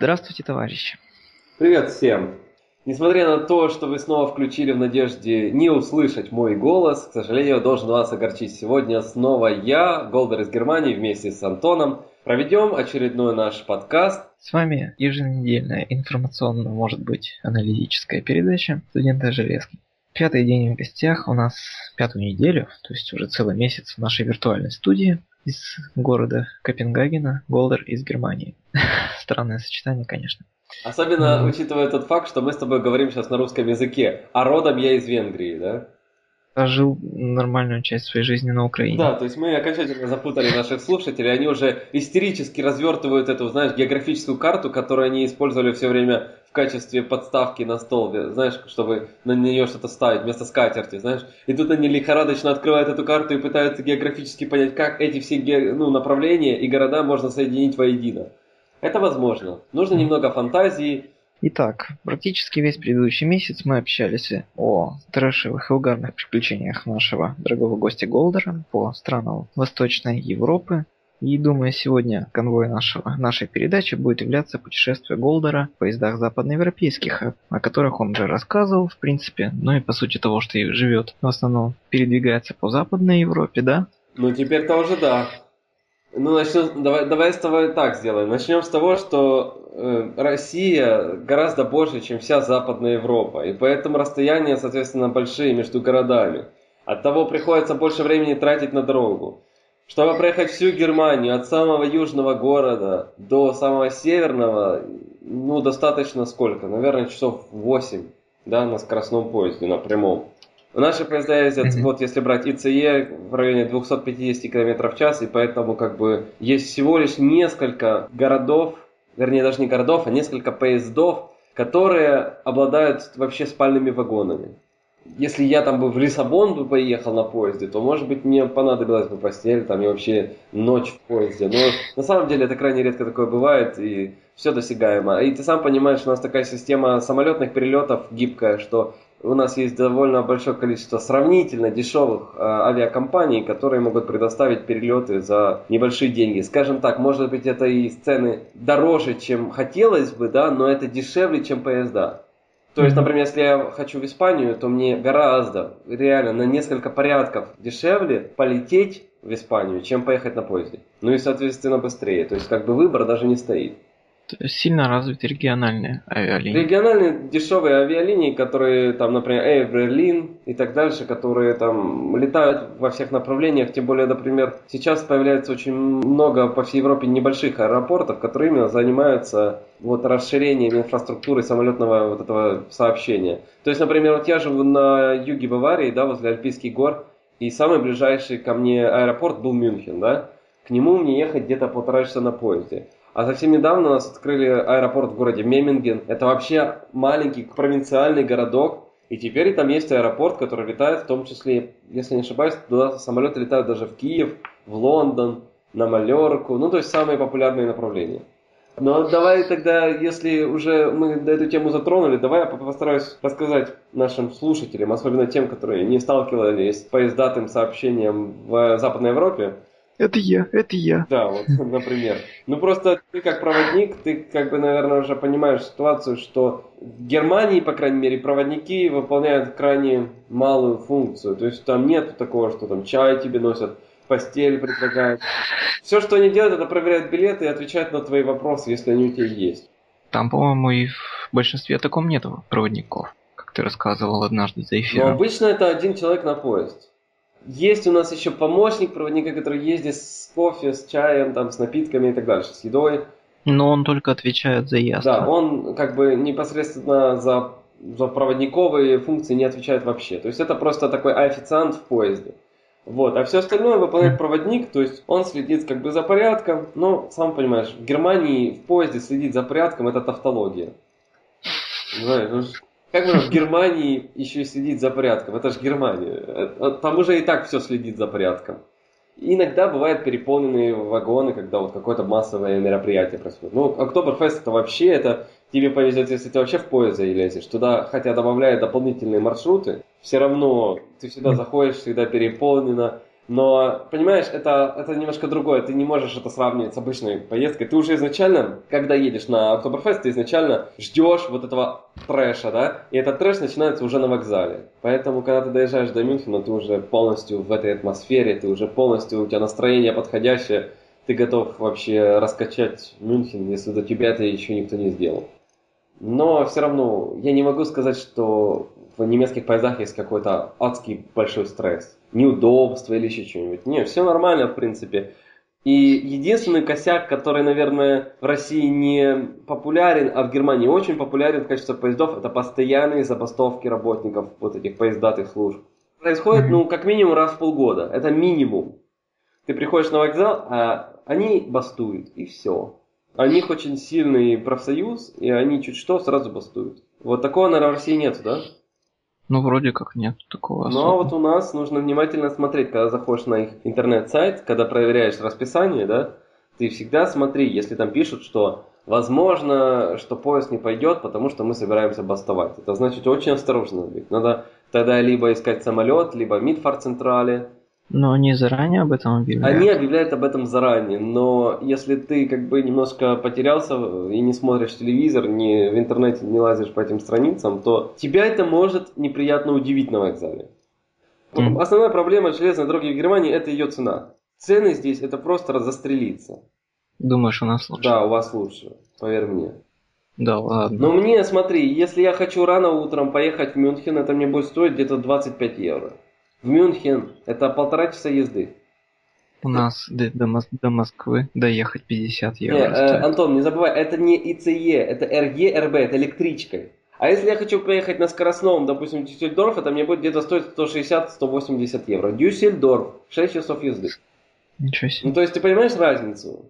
Здравствуйте, товарищи. Привет всем. Несмотря на то, что вы снова включили в надежде не услышать мой голос, к сожалению, должен вас огорчить. Сегодня снова я, Голдер из Германии, вместе с Антоном, проведем очередной наш подкаст. С вами еженедельная информационно, может быть, аналитическая передача студента Железки. Пятый день в гостях у нас пятую неделю, то есть уже целый месяц в нашей виртуальной студии из города Копенгагена, Голдер из Германии. Странное сочетание, конечно. Особенно mm. учитывая тот факт, что мы с тобой говорим сейчас на русском языке, а родом я из Венгрии, да? Жил нормальную часть своей жизни на Украине. Да, то есть мы окончательно запутали наших слушателей, они уже истерически развертывают эту, знаешь, географическую карту, которую они использовали все время в качестве подставки на стол, знаешь, чтобы на нее что-то ставить вместо скатерти, знаешь. И тут они лихорадочно открывают эту карту и пытаются географически понять, как эти все ну, направления и города можно соединить воедино. Это возможно. Нужно немного фантазии, Итак, практически весь предыдущий месяц мы общались о трэшевых и угарных приключениях нашего дорогого гостя Голдера по странам Восточной Европы. И думаю, сегодня конвой нашего, нашей передачи будет являться путешествие Голдера в поездах западноевропейских, о которых он уже рассказывал, в принципе, ну и по сути того, что и живет, в основном передвигается по Западной Европе, да? Ну теперь-то уже да. Ну, начнем, давай, давай с тобой так сделаем. Начнем с того, что э, Россия гораздо больше, чем вся Западная Европа. И поэтому расстояния, соответственно, большие между городами. От того приходится больше времени тратить на дорогу. Чтобы проехать всю Германию от самого южного города до самого северного, ну, достаточно сколько? Наверное, часов 8, да, на скоростном поезде, на прямом. Наши поезда ездят, mm-hmm. вот если брать ИЦЕ, в районе 250 км в час, и поэтому как бы есть всего лишь несколько городов, вернее даже не городов, а несколько поездов, которые обладают вообще спальными вагонами. Если я там бы в Лиссабон бы поехал на поезде, то, может быть, мне понадобилась бы постель, там, и вообще ночь в поезде. Но на самом деле это крайне редко такое бывает, и все досягаемо. И ты сам понимаешь, у нас такая система самолетных перелетов гибкая, что у нас есть довольно большое количество сравнительно дешевых э, авиакомпаний, которые могут предоставить перелеты за небольшие деньги. Скажем так, может быть это и цены дороже, чем хотелось бы, да, но это дешевле, чем поезда. То есть, например, если я хочу в Испанию, то мне гораздо, реально, на несколько порядков дешевле полететь в Испанию, чем поехать на поезде. Ну и, соответственно, быстрее. То есть, как бы выбор даже не стоит. Сильно развиты региональные авиалинии. Региональные дешевые авиалинии, которые там, например, Air Berlin и так дальше, которые там летают во всех направлениях. Тем более, например, сейчас появляется очень много по всей Европе небольших аэропортов, которые именно занимаются вот расширением инфраструктуры самолетного вот этого сообщения. То есть, например, вот я живу на юге Баварии, да, возле Альпийских гор, и самый ближайший ко мне аэропорт был Мюнхен, да. К нему мне ехать где-то полтора часа на поезде. А совсем недавно у нас открыли аэропорт в городе Меминген. Это вообще маленький провинциальный городок. И теперь там есть аэропорт, который летает, в том числе, если не ошибаюсь, туда самолеты летают даже в Киев, в Лондон, на Малерку. Ну, то есть самые популярные направления. Но давай тогда, если уже мы эту тему затронули, давай я постараюсь рассказать нашим слушателям, особенно тем, которые не сталкивались с поездатым сообщением в Западной Европе, это я, это я. Да, вот, например. Ну просто ты как проводник, ты как бы, наверное, уже понимаешь ситуацию, что в Германии, по крайней мере, проводники выполняют крайне малую функцию. То есть там нет такого, что там чай тебе носят, постель предлагают. Все, что они делают, это проверяют билеты и отвечают на твои вопросы, если они у тебя есть. Там, по-моему, и в большинстве таком нету проводников, как ты рассказывал однажды за эфиром. Но обычно это один человек на поезд. Есть у нас еще помощник проводника, который ездит с кофе, с чаем, там, с напитками и так дальше, с едой. Но он только отвечает за ясно. Да, он как бы непосредственно за, за проводниковые функции не отвечает вообще. То есть это просто такой официант в поезде. Вот, а все остальное выполняет проводник, то есть он следит как бы за порядком, но, сам понимаешь, в Германии в поезде следить за порядком это тавтология. Знаешь, ну, как можно в Германии еще следить за порядком? Это же Германия. Э, там уже и так все следит за порядком. И иногда бывают переполненные вагоны, когда вот какое-то массовое мероприятие происходит. Ну, Октоберфест это вообще, это тебе повезет, если ты вообще в поезд залезешь. Туда, хотя добавляют дополнительные маршруты, все равно ты всегда заходишь, всегда переполнено. Но, понимаешь, это, это немножко другое. Ты не можешь это сравнивать с обычной поездкой. Ты уже изначально, когда едешь на Октоберфест, ты изначально ждешь вот этого трэша, да? И этот трэш начинается уже на вокзале. Поэтому, когда ты доезжаешь до Мюнхена, ты уже полностью в этой атмосфере, ты уже полностью, у тебя настроение подходящее, ты готов вообще раскачать Мюнхен, если до тебя это еще никто не сделал. Но все равно я не могу сказать, что в немецких поездах есть какой-то адский большой стресс, неудобство или еще что-нибудь. Нет, все нормально в принципе. И единственный косяк, который, наверное, в России не популярен, а в Германии очень популярен в качестве поездов, это постоянные забастовки работников вот этих поездатых служб. Происходит, ну, как минимум раз в полгода. Это минимум. Ты приходишь на вокзал, а они бастуют, и все. У них очень сильный профсоюз, и они чуть что сразу бастуют. Вот такого, наверное, в России нет, да? Ну, вроде как нет такого. Ну, а вот у нас нужно внимательно смотреть, когда заходишь на их интернет-сайт, когда проверяешь расписание, да, ты всегда смотри, если там пишут, что возможно, что поезд не пойдет, потому что мы собираемся бастовать. Это значит очень осторожно быть. Надо тогда либо искать самолет, либо Мидфар-централе, но они заранее об этом объявляют? Они объявляют об этом заранее, но если ты как бы немножко потерялся и не смотришь телевизор, не в интернете не лазишь по этим страницам, то тебя это может неприятно удивить на вокзале. Mm. Основная проблема железной дороги в Германии это ее цена. Цены здесь это просто застрелиться. Думаешь, у нас лучше? Да, у вас лучше, поверь мне. Да, ладно. Но мне, смотри, если я хочу рано утром поехать в Мюнхен, это мне будет стоить где-то 25 евро в Мюнхен это полтора часа езды. У нас до, до, до Москвы доехать 50 евро. Не, э, Антон, не забывай, это не ИЦЕ, это РГ, РБ, это электричка. А если я хочу поехать на скоростном, допустим, Дюссельдорф, это мне будет где-то стоить 160-180 евро. Дюссельдорф, 6 часов езды. Ничего себе. Ну, то есть ты понимаешь разницу?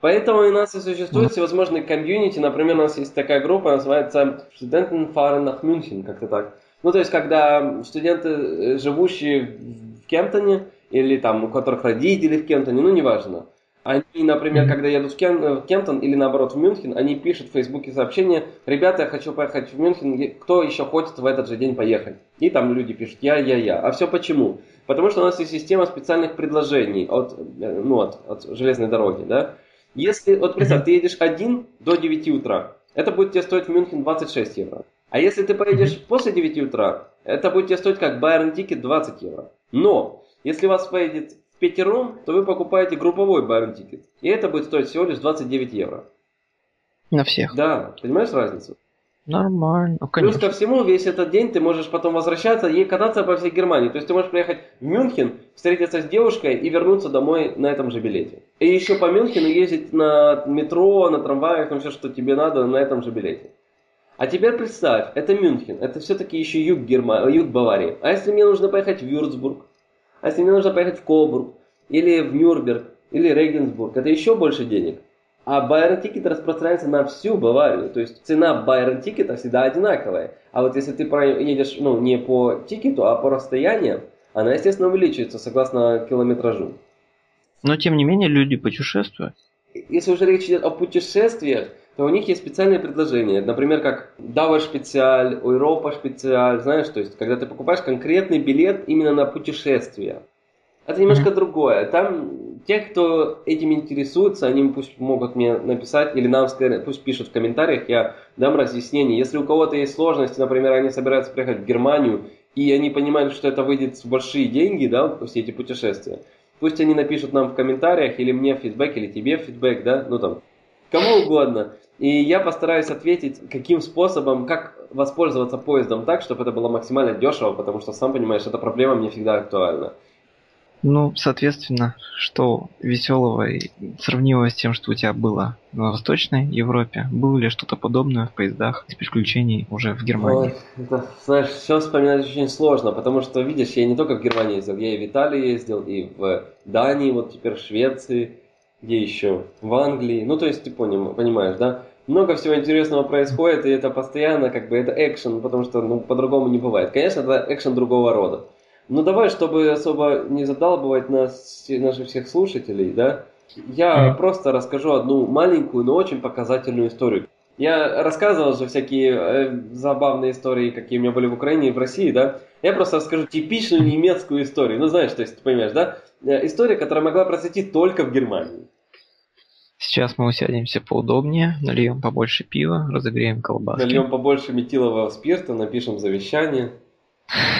Поэтому у нас и существуют всевозможные комьюнити. Например, у нас есть такая группа, называется Studenten fahren nach München, как-то так. Ну, то есть, когда студенты, э, живущие в Кемптоне, или там у которых родители в Кемптоне, ну, неважно, они, например, когда едут в, Кем, в Кемптон или наоборот в Мюнхен, они пишут в Фейсбуке сообщение, ребята, я хочу поехать в Мюнхен, кто еще хочет в этот же день поехать? И там люди пишут, я, я, я. А все почему? Потому что у нас есть система специальных предложений от, э, ну, от, от железной дороги, да? Если, вот представь, ты едешь один до 9 утра, это будет тебе стоить в Мюнхен 26 евро. А если ты поедешь после 9 утра, это будет тебе стоить как Bayern Ticket 20 евро. Но, если вас поедет в пятером, то вы покупаете групповой Bayern Ticket. И это будет стоить всего лишь 29 евро. На всех? Да, понимаешь разницу? Нормально, ну, конечно. Плюс ко всему, весь этот день ты можешь потом возвращаться и кататься по всей Германии. То есть ты можешь приехать в Мюнхен, встретиться с девушкой и вернуться домой на этом же билете. И еще по Мюнхену ездить на метро, на трамваях, на все, что тебе надо, на этом же билете. А теперь представь, это Мюнхен, это все-таки еще юг, Герма... юг Баварии. А если мне нужно поехать в Вюрцбург? А если мне нужно поехать в Кобург? Или в Нюрнберг? Или Регенсбург? Это еще больше денег. А Bayern-Ticket распространяется на всю Баварию. То есть цена Bayern-Ticket а всегда одинаковая. А вот если ты едешь ну, не по Ticket у, а по расстоянию, она, естественно, увеличивается согласно километражу. Но тем не менее люди путешествуют. Если уже речь идет о путешествиях, то у них есть специальные предложения. Например, как Дава специаль, Европа специаль, знаешь, то есть, когда ты покупаешь конкретный билет именно на путешествие. Это немножко mm-hmm. другое. Там те, кто этим интересуется, они пусть могут мне написать или нам сказать, пусть пишут в комментариях, я дам разъяснение. Если у кого-то есть сложности, например, они собираются приехать в Германию, и они понимают, что это выйдет в большие деньги, да, все эти путешествия, пусть они напишут нам в комментариях, или мне фидбэк, или тебе фидбэк, да, ну там, кому угодно. И я постараюсь ответить, каким способом, как воспользоваться поездом так, чтобы это было максимально дешево, потому что, сам понимаешь, эта проблема мне всегда актуальна. Ну, соответственно, что веселого и сравнивая с тем, что у тебя было в Восточной Европе, было ли что-то подобное в поездах из приключений уже в Германии? Ой, это, знаешь, все вспоминать очень сложно, потому что, видишь, я не только в Германии ездил, я и в Италии ездил, и в Дании, вот теперь в Швеции, где еще? В Англии. Ну, то есть, ты поним, понимаешь, да? Много всего интересного происходит, и это постоянно, как бы, это экшен, потому что, ну, по-другому не бывает. Конечно, это экшен другого рода. Ну, давай, чтобы особо не задалбывать нас, наших всех слушателей, да, я mm. просто расскажу одну маленькую, но очень показательную историю. Я рассказывал же всякие э, забавные истории, какие у меня были в Украине и в России, да. Я просто расскажу типичную немецкую историю. Ну, знаешь, то есть, ты понимаешь, да? Э, история, которая могла произойти только в Германии. Сейчас мы усядемся поудобнее, нальем побольше пива, разогреем колбаски. Нальем побольше метилового спирта, напишем завещание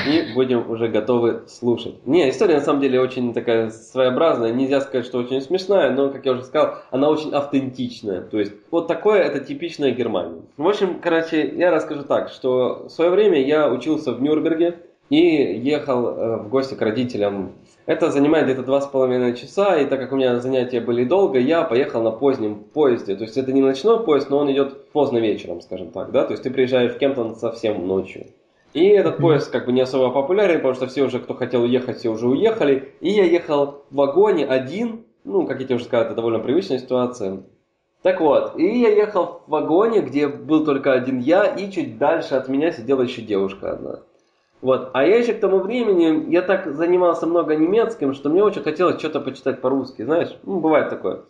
и будем уже готовы слушать. Не, история на самом деле очень такая своеобразная. Нельзя сказать, что очень смешная, но, как я уже сказал, она очень автентичная. То есть, вот такое это типичная Германия. В общем, короче, я расскажу так, что в свое время я учился в Нюрнберге и ехал э, в гости к родителям это занимает где-то два с половиной часа, и так как у меня занятия были долго, я поехал на позднем поезде. То есть это не ночной поезд, но он идет поздно вечером, скажем так, да? То есть ты приезжаешь в Кемптон совсем ночью. И этот поезд как бы не особо популярен, потому что все уже, кто хотел уехать, все уже уехали. И я ехал в вагоне один, ну, как я тебе уже сказал, это довольно привычная ситуация. Так вот, и я ехал в вагоне, где был только один я, и чуть дальше от меня сидела еще девушка одна. Вот. А я еще к тому времени, я так занимался много немецким, что мне очень хотелось что-то почитать по-русски, знаешь, ну, бывает такое.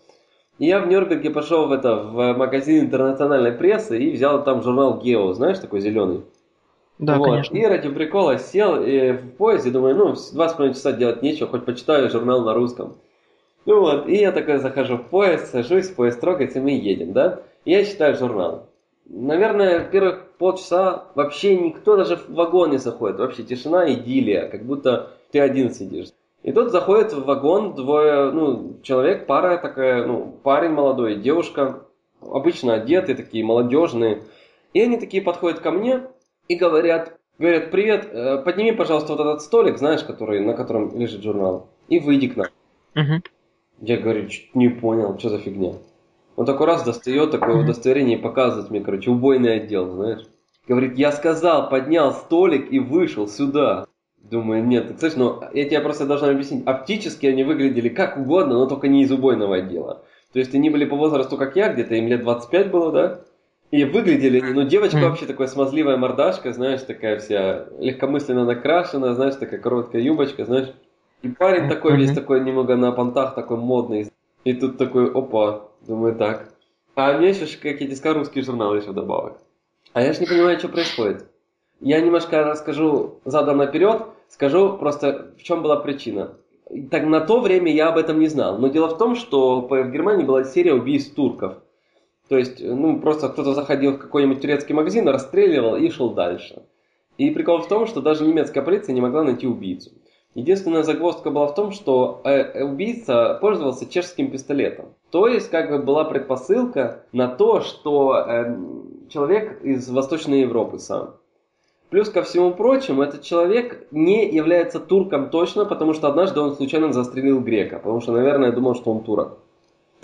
И я в Нюрнберге пошел в, это, в магазин интернациональной прессы и взял там журнал Гео, знаешь, такой зеленый. Да, вот. конечно. И ради прикола сел и в поезде, думаю, ну, два с половиной часа делать нечего, хоть почитаю журнал на русском. Ну вот, и я такой захожу в поезд, сажусь, поезд трогается, мы едем, да? И я читаю журнал. Наверное, первых полчаса вообще никто даже в вагон не заходит. Вообще тишина, идиллия, как будто ты один сидишь. И тут заходит в вагон двое, ну, человек, пара такая, ну, парень молодой, девушка, обычно одетые, такие молодежные. И они такие подходят ко мне и говорят, говорят, привет, э, подними, пожалуйста, вот этот столик, знаешь, который, на котором лежит журнал, и выйди к нам. Угу. Я говорю, не понял, что за фигня. Он такой раз достает такое удостоверение и показывает мне, короче, убойный отдел, знаешь. Говорит, я сказал, поднял столик и вышел сюда. Думаю, нет, ты слышишь, ну, я тебе просто должен объяснить. Оптически они выглядели как угодно, но только не из убойного отдела. То есть они были по возрасту, как я, где-то им лет 25 было, да? И выглядели, ну, девочка вообще такая смазливая мордашка, знаешь, такая вся легкомысленно накрашена, знаешь, такая короткая юбочка, знаешь. И парень такой весь такой немного на понтах, такой модный. И тут такой, опа, думаю, так. А мне еще, как я тебе сказал, русский журнал еще добавок. А я же не понимаю, что происходит. Я немножко расскажу задом наперед, скажу просто, в чем была причина. Так на то время я об этом не знал. Но дело в том, что в Германии была серия убийств турков. То есть, ну, просто кто-то заходил в какой-нибудь турецкий магазин, расстреливал и шел дальше. И прикол в том, что даже немецкая полиция не могла найти убийцу. Единственная загвоздка была в том, что э, убийца пользовался чешским пистолетом. То есть, как бы была предпосылка на то, что э, человек из Восточной Европы сам. Плюс ко всему прочему, этот человек не является турком точно, потому что однажды он случайно застрелил грека, потому что, наверное, думал, что он турок.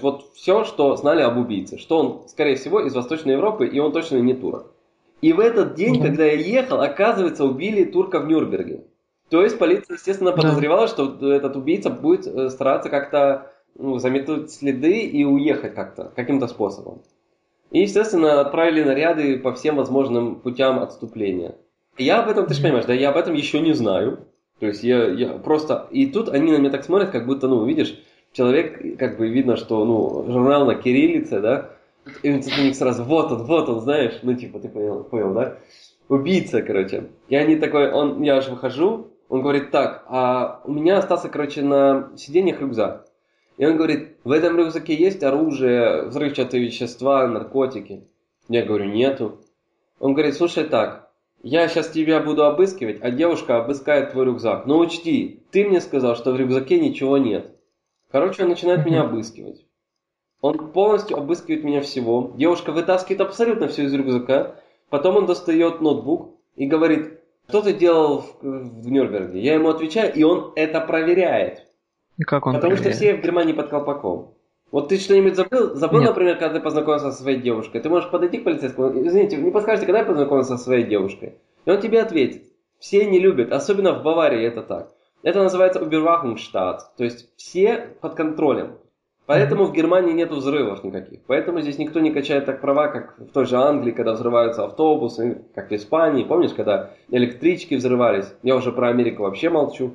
Вот все, что знали об убийце, что он, скорее всего, из Восточной Европы, и он точно не турок. И в этот день, когда я ехал, оказывается, убили турка в Нюрнберге. То есть полиция, естественно, подозревала, да. что этот убийца будет э, стараться как-то ну, заметить следы и уехать как-то, каким-то способом. И, естественно, отправили наряды по всем возможным путям отступления. Я об этом, ты же понимаешь, да, я об этом еще не знаю. То есть я, я просто... И тут они на меня так смотрят, как будто, ну, видишь, человек, как бы видно, что, ну, журнал на кириллице, да, и у них сразу, вот он, вот он, знаешь, ну, типа, ты понял, понял, да? Убийца, короче. И они такой, он, я же выхожу, он говорит так, а у меня остался, короче, на сиденьях рюкзак. И он говорит, в этом рюкзаке есть оружие, взрывчатые вещества, наркотики. Я говорю, нету. Он говорит, слушай так, я сейчас тебя буду обыскивать, а девушка обыскает твой рюкзак. Но учти, ты мне сказал, что в рюкзаке ничего нет. Короче, он начинает меня обыскивать. Он полностью обыскивает меня всего. Девушка вытаскивает абсолютно все из рюкзака. Потом он достает ноутбук и говорит, что ты делал в, в Нюрнберге? Я ему отвечаю, и он это проверяет. И как он Потому проверяет? что все в Германии под колпаком. Вот ты что-нибудь забыл? Забыл, Нет. например, когда ты познакомился со своей девушкой? Ты можешь подойти к полицейскому, извините, не подскажете, когда я познакомился со своей девушкой? И он тебе ответит. Все не любят, особенно в Баварии это так. Это называется Überwachungsstaat, то есть все под контролем. Поэтому в Германии нет взрывов никаких. Поэтому здесь никто не качает так права, как в той же Англии, когда взрываются автобусы, как в Испании. Помнишь, когда электрички взрывались? Я уже про Америку вообще молчу.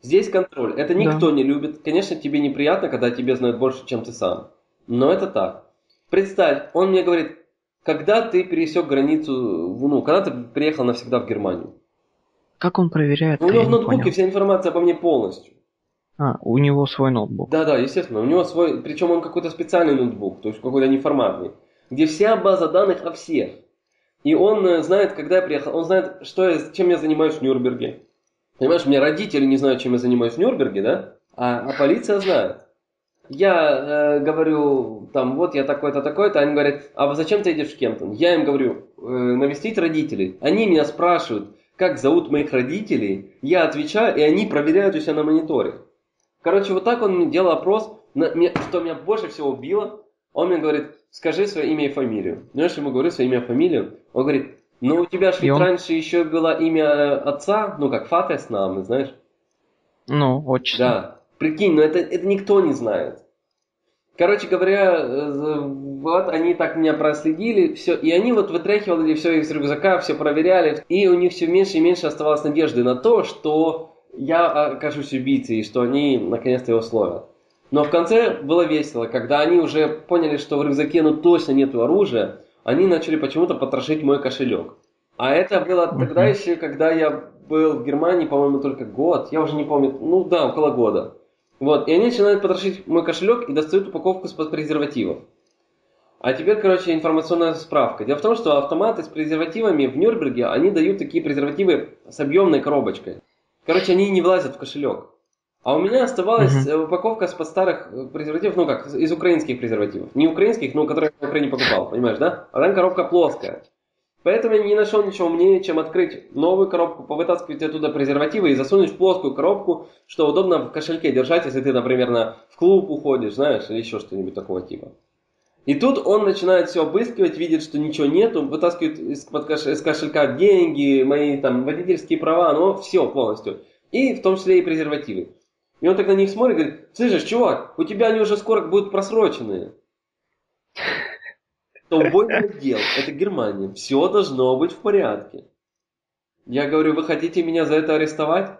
Здесь контроль. Это никто да. не любит. Конечно, тебе неприятно, когда тебе знают больше, чем ты сам. Но это так. Представь, он мне говорит, когда ты пересек границу, ну, когда ты приехал навсегда в Германию? Как он проверяет? У него в ноутбуке вся информация обо мне полностью. А, у него свой ноутбук. Да, да, естественно. У него свой, причем он какой-то специальный ноутбук, то есть какой-то неформатный, где вся база данных о всех. И он э, знает, когда я приехал, он знает, что я, чем я занимаюсь в Нюрнберге. Понимаешь, у меня родители не знают, чем я занимаюсь в Нюрнберге, да? А, а полиция знает. Я э, говорю, там, вот я такой-то, такой-то, они говорят, а зачем ты едешь в Кемптон? Я им говорю, э, навестить родителей. Они меня спрашивают, как зовут моих родителей, я отвечаю, и они проверяют у себя на мониторе. Короче, вот так он мне делал опрос, на, мне, что меня больше всего убило, он мне говорит, скажи свое имя и фамилию. Ну, я ему говорю свое имя и фамилию, он говорит, ну у тебя же он... раньше еще было имя э, отца, ну как Фатес нам, знаешь? Ну, очень. Да. Прикинь, но это, это никто не знает. Короче говоря, э, вот они так меня проследили, все, и они вот вытряхивали все из рюкзака, все проверяли, и у них все меньше и меньше оставалось надежды на то, что я окажусь убийцей, и что они наконец-то его словят. Но в конце было весело, когда они уже поняли, что в рюкзаке ну точно нету оружия, они начали почему-то потрошить мой кошелек. А это было тогда еще, когда я был в Германии, по-моему, только год, я уже не помню, ну да, около года. Вот, и они начинают потрошить мой кошелек и достают упаковку из-под презервативов. А теперь, короче, информационная справка. Дело в том, что автоматы с презервативами в Нюрнберге, они дают такие презервативы с объемной коробочкой. Короче, они не влазят в кошелек. А у меня оставалась uh-huh. упаковка с под старых э, презервативов, ну как, из украинских презервативов. Не украинских, но которые я в Украине покупал, понимаешь, да? А там коробка плоская. Поэтому я не нашел ничего умнее, чем открыть новую коробку, повытаскивать оттуда презервативы и засунуть в плоскую коробку, что удобно в кошельке держать, если ты, например, на, в клуб уходишь, знаешь, или еще что-нибудь такого типа. И тут он начинает все обыскивать, видит, что ничего нету, вытаскивает из, кош... из кошелька деньги, мои там водительские права, ну все полностью. И в том числе и презервативы. И он так на них смотрит и говорит, слышишь, чувак, у тебя они уже скоро будут просроченные то убойный отдел, это Германия, все должно быть в порядке. Я говорю, вы хотите меня за это арестовать?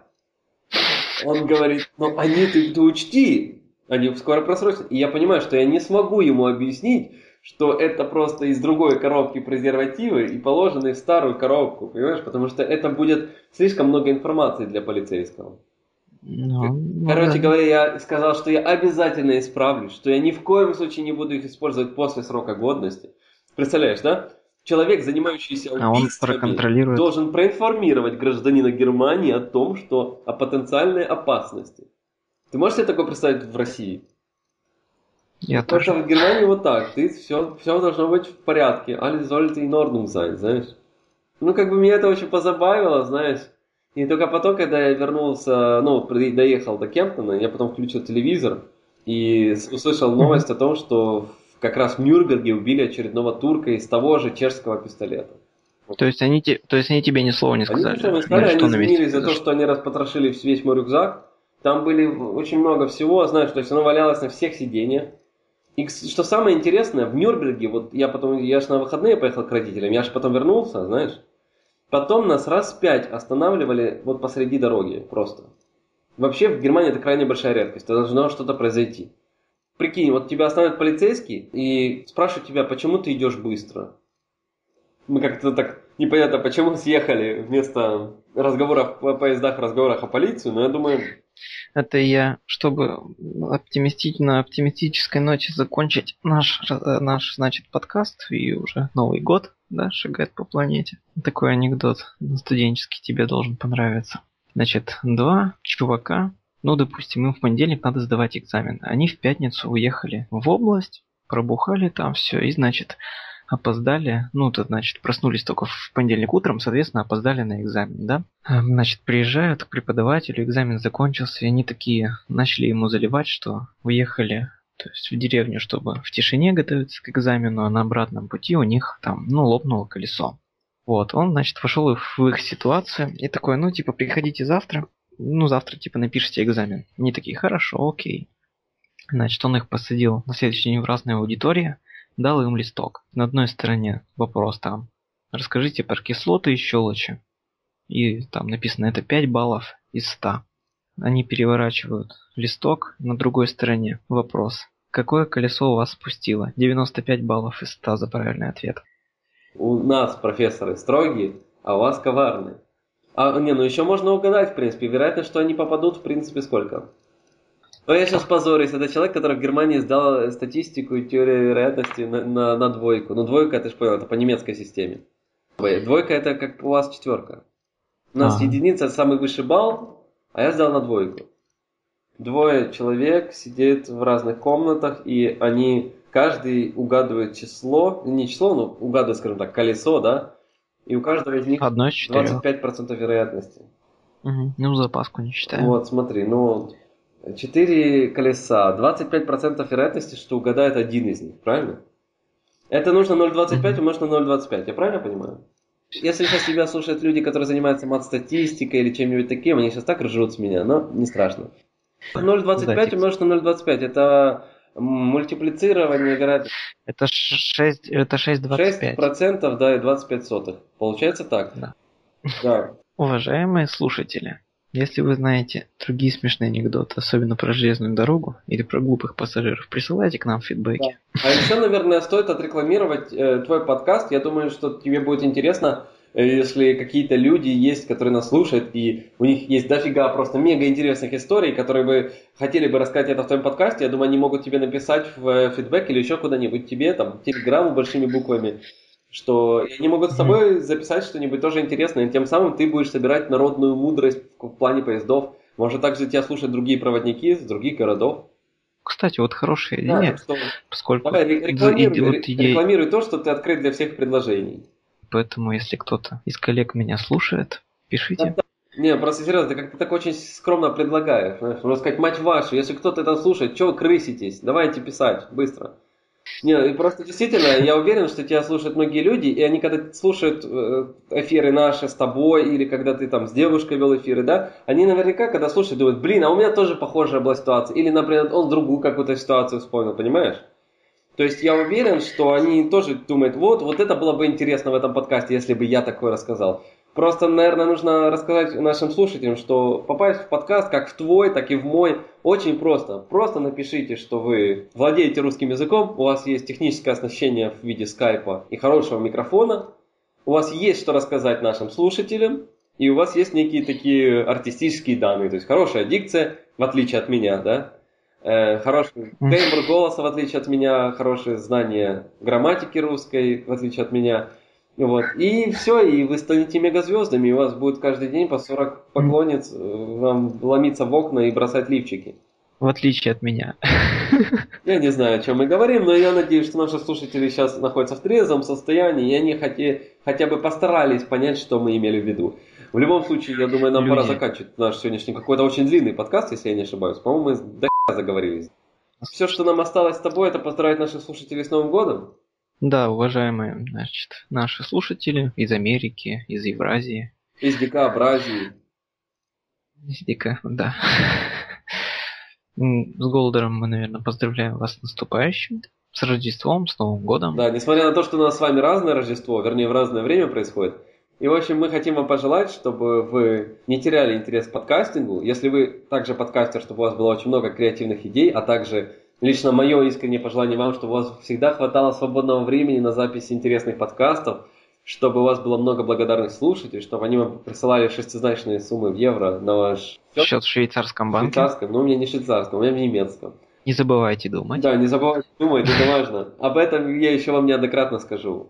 Он говорит, ну они, ты, ты учти, они скоро просрочатся. И я понимаю, что я не смогу ему объяснить, что это просто из другой коробки презервативы и положены в старую коробку, понимаешь? Потому что это будет слишком много информации для полицейского. Ну, Короче ну, говоря, я сказал, что я обязательно исправлюсь, что я ни в коем случае не буду их использовать после срока годности. Представляешь, да? Человек, занимающийся убийствами, а должен проинформировать гражданина Германии о том, что о потенциальной опасности. Ты можешь себе такое представить в России? Я Потому тоже. что в Германии вот так, ты все, все должно быть в порядке. Alles sollte in Ordnung sein, знаешь? Ну, как бы меня это очень позабавило, знаешь. И только потом, когда я вернулся, ну, доехал до Кемптона, я потом включил телевизор и услышал новость о том, что как раз в Нюрнберге убили очередного турка из того же чешского пистолета. То есть они, то есть они тебе ни слова не сказали? Они не сказали, они извинились за то, что они распотрошили весь мой рюкзак. Там были очень много всего, знаешь, то есть оно валялось на всех сиденьях. И что самое интересное, в Нюрнберге, вот я потом, я же на выходные поехал к родителям, я же потом вернулся, знаешь, Потом нас раз пять останавливали вот посреди дороги просто. Вообще в Германии это крайне большая редкость, должно что-то произойти. Прикинь, вот тебя остановит полицейский и спрашивает тебя, почему ты идешь быстро. Мы как-то так непонятно, почему съехали вместо разговоров о поездах, разговорах о полиции, но я думаю... Это я, чтобы оптимистично, оптимистической ночи закончить наш, э, наш, значит, подкаст и уже Новый год да, шагает по планете. Такой анекдот студенческий тебе должен понравиться. Значит, два чувака, ну, допустим, им в понедельник надо сдавать экзамен. Они в пятницу уехали в область, пробухали там все, и, значит, опоздали, ну, то, значит, проснулись только в понедельник утром, соответственно, опоздали на экзамен, да. Значит, приезжают к преподавателю, экзамен закончился, и они такие начали ему заливать, что уехали то есть в деревню, чтобы в тишине готовиться к экзамену, а на обратном пути у них там, ну, лопнуло колесо. Вот, он, значит, вошел в их ситуацию и такой, ну, типа, приходите завтра, ну, завтра, типа, напишите экзамен. Они такие, хорошо, окей. Значит, он их посадил на следующий день в разные аудитории, дал им листок. На одной стороне вопрос там, расскажите про кислоты и щелочи. И там написано, это 5 баллов из 100. Они переворачивают листок на другой стороне. Вопрос. Какое колесо у вас спустило? 95 баллов из 100 за правильный ответ. У нас профессоры строгие, а у вас коварные. А, не, ну еще можно угадать, в принципе. Вероятность, что они попадут, в принципе, сколько? Но я сейчас позорюсь. Это человек, который в Германии сдал статистику и теорию вероятности на, на, на двойку. Ну, двойка, ты же понял, это по немецкой системе. Двойка это как у вас четверка. У нас а. единица самый высший балл, а я сдал на двойку. Двое человек сидят в разных комнатах, и они каждый угадывает число, не число, но угадывает, скажем так, колесо, да, и у каждого из них Одно из 25% вероятности. Угу. Ну, запаску не считаем. Вот, смотри, ну, 4 колеса, 25% вероятности, что угадает один из них, правильно? Это нужно 0,25 угу. умножить на 0,25, я правильно понимаю? Если сейчас тебя слушают люди, которые занимаются мат-статистикой или чем-нибудь таким, они сейчас так ржут с меня, но не страшно. 0,25 умножить на 0,25, это мультиплицирование вероятности. Это 6, это 6,25. 6% да, и 25 сотых. Получается так? Да. Да. Уважаемые слушатели, если вы знаете другие смешные анекдоты, особенно про железную дорогу или про глупых пассажиров, присылайте к нам фидбэки. Да. А еще, наверное, стоит отрекламировать э, твой подкаст. Я думаю, что тебе будет интересно Э, если какие-то люди есть, которые нас слушают, и у них есть дофига просто мега интересных историй, которые бы хотели бы рассказать это в твоем подкасте, я думаю, они могут тебе написать в э, фидбэк или еще куда-нибудь тебе, там, телеграмму большими буквами, что они могут с тобой записать что-нибудь тоже интересное, и тем самым ты будешь собирать народную мудрость в плане поездов. Может также тебя слушать другие проводники из других городов. Кстати, вот хорошая идея, да, что... поскольку... Давай, рекламируй, вот идея... рекламируй то, что ты открыт для всех предложений. Поэтому, если кто-то из коллег меня слушает, пишите. Не, просто серьезно, ты как-то так очень скромно предлагаешь. Знаешь, можно сказать, мать вашу, если кто-то это слушает, что вы крыситесь? Давайте писать, быстро. Не, просто действительно, я уверен, что тебя слушают многие люди, и они когда слушают э, эфиры наши с тобой, или когда ты там с девушкой вел эфиры, да, они наверняка, когда слушают, думают, блин, а у меня тоже похожая была ситуация. Или, например, он другую какую-то ситуацию вспомнил, понимаешь? То есть я уверен, что они тоже думают, вот, вот это было бы интересно в этом подкасте, если бы я такое рассказал. Просто, наверное, нужно рассказать нашим слушателям, что попасть в подкаст как в твой, так и в мой очень просто. Просто напишите, что вы владеете русским языком, у вас есть техническое оснащение в виде скайпа и хорошего микрофона, у вас есть что рассказать нашим слушателям, и у вас есть некие такие артистические данные, то есть хорошая дикция, в отличие от меня, да, Э, хороший тембр голоса, в отличие от меня, хорошее знание грамматики русской, в отличие от меня. Вот. И все, и вы станете мегазвездами, и у вас будет каждый день по 40 поклонниц э, вам ломиться в окна и бросать лифчики. В отличие от меня. Я не знаю, о чем мы говорим, но я надеюсь, что наши слушатели сейчас находятся в трезвом состоянии, и они хотя, хотя бы постарались понять, что мы имели в виду. В любом случае, я думаю, нам Люди. пора заканчивать наш сегодняшний какой-то очень длинный подкаст, если я не ошибаюсь. По-моему, мы до заговорились. Все, что нам осталось с тобой, это поздравить наших слушателей с Новым годом. Да, уважаемые значит, наши слушатели из Америки, из Евразии. Из Дикообразии. Из Дика, да. С Голдером мы, наверное, поздравляем вас с наступающим, с Рождеством, с Новым годом. Да, несмотря на то, что у нас с вами разное Рождество, вернее, в разное время происходит, и, в общем, мы хотим вам пожелать, чтобы вы не теряли интерес к подкастингу. Если вы также подкастер, чтобы у вас было очень много креативных идей, а также лично мое искреннее пожелание вам, чтобы у вас всегда хватало свободного времени на запись интересных подкастов, чтобы у вас было много благодарных слушателей, чтобы они вам присылали шестизначные суммы в евро на ваш счет, счет в швейцарском банке. Швейцарском, но у меня не швейцарском, у меня в немецком. Не забывайте думать. Да, не забывайте думать, это важно. Об этом я еще вам неоднократно скажу.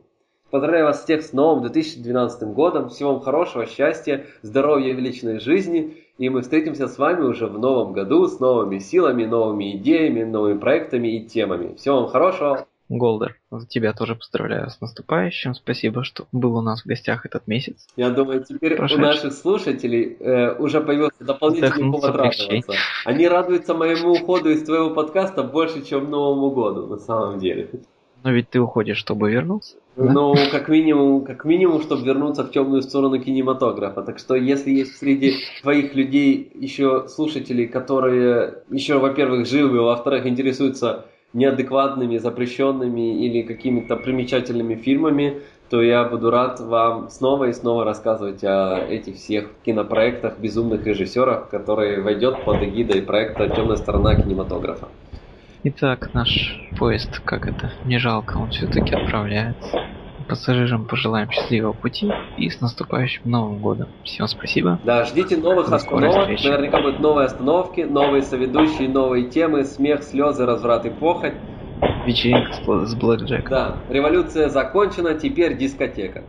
Поздравляю вас всех с новым 2012 годом. Всего вам хорошего, счастья, здоровья и личной жизни. И мы встретимся с вами уже в новом году с новыми силами, новыми идеями, новыми проектами и темами. Всего вам хорошего. Голдер, тебя тоже поздравляю с наступающим. Спасибо, что был у нас в гостях этот месяц. Я думаю, теперь Прошедший. у наших слушателей э, уже появился дополнительный повод радоваться. Они радуются моему уходу из твоего подкаста больше, чем Новому году, на самом деле. Но ведь ты уходишь, чтобы вернуться. Ну, как минимум, как минимум, чтобы вернуться в темную сторону кинематографа. Так что, если есть среди твоих людей еще слушатели, которые еще, во-первых, живы, во-вторых, интересуются неадекватными, запрещенными или какими-то примечательными фильмами, то я буду рад вам снова и снова рассказывать о этих всех кинопроектах, безумных режиссерах, которые войдет под эгидой проекта «Темная сторона кинематографа». Итак, наш поезд, как это, не жалко, он все-таки отправляется. Пассажирам пожелаем счастливого пути и с наступающим Новым годом. Всем спасибо. Да, ждите новых До остановок. Наверняка будут новые остановки, новые соведущие, новые темы, смех, слезы, разврат и похоть. Вечеринка с Блэк Джеком. Да, революция закончена, теперь дискотека.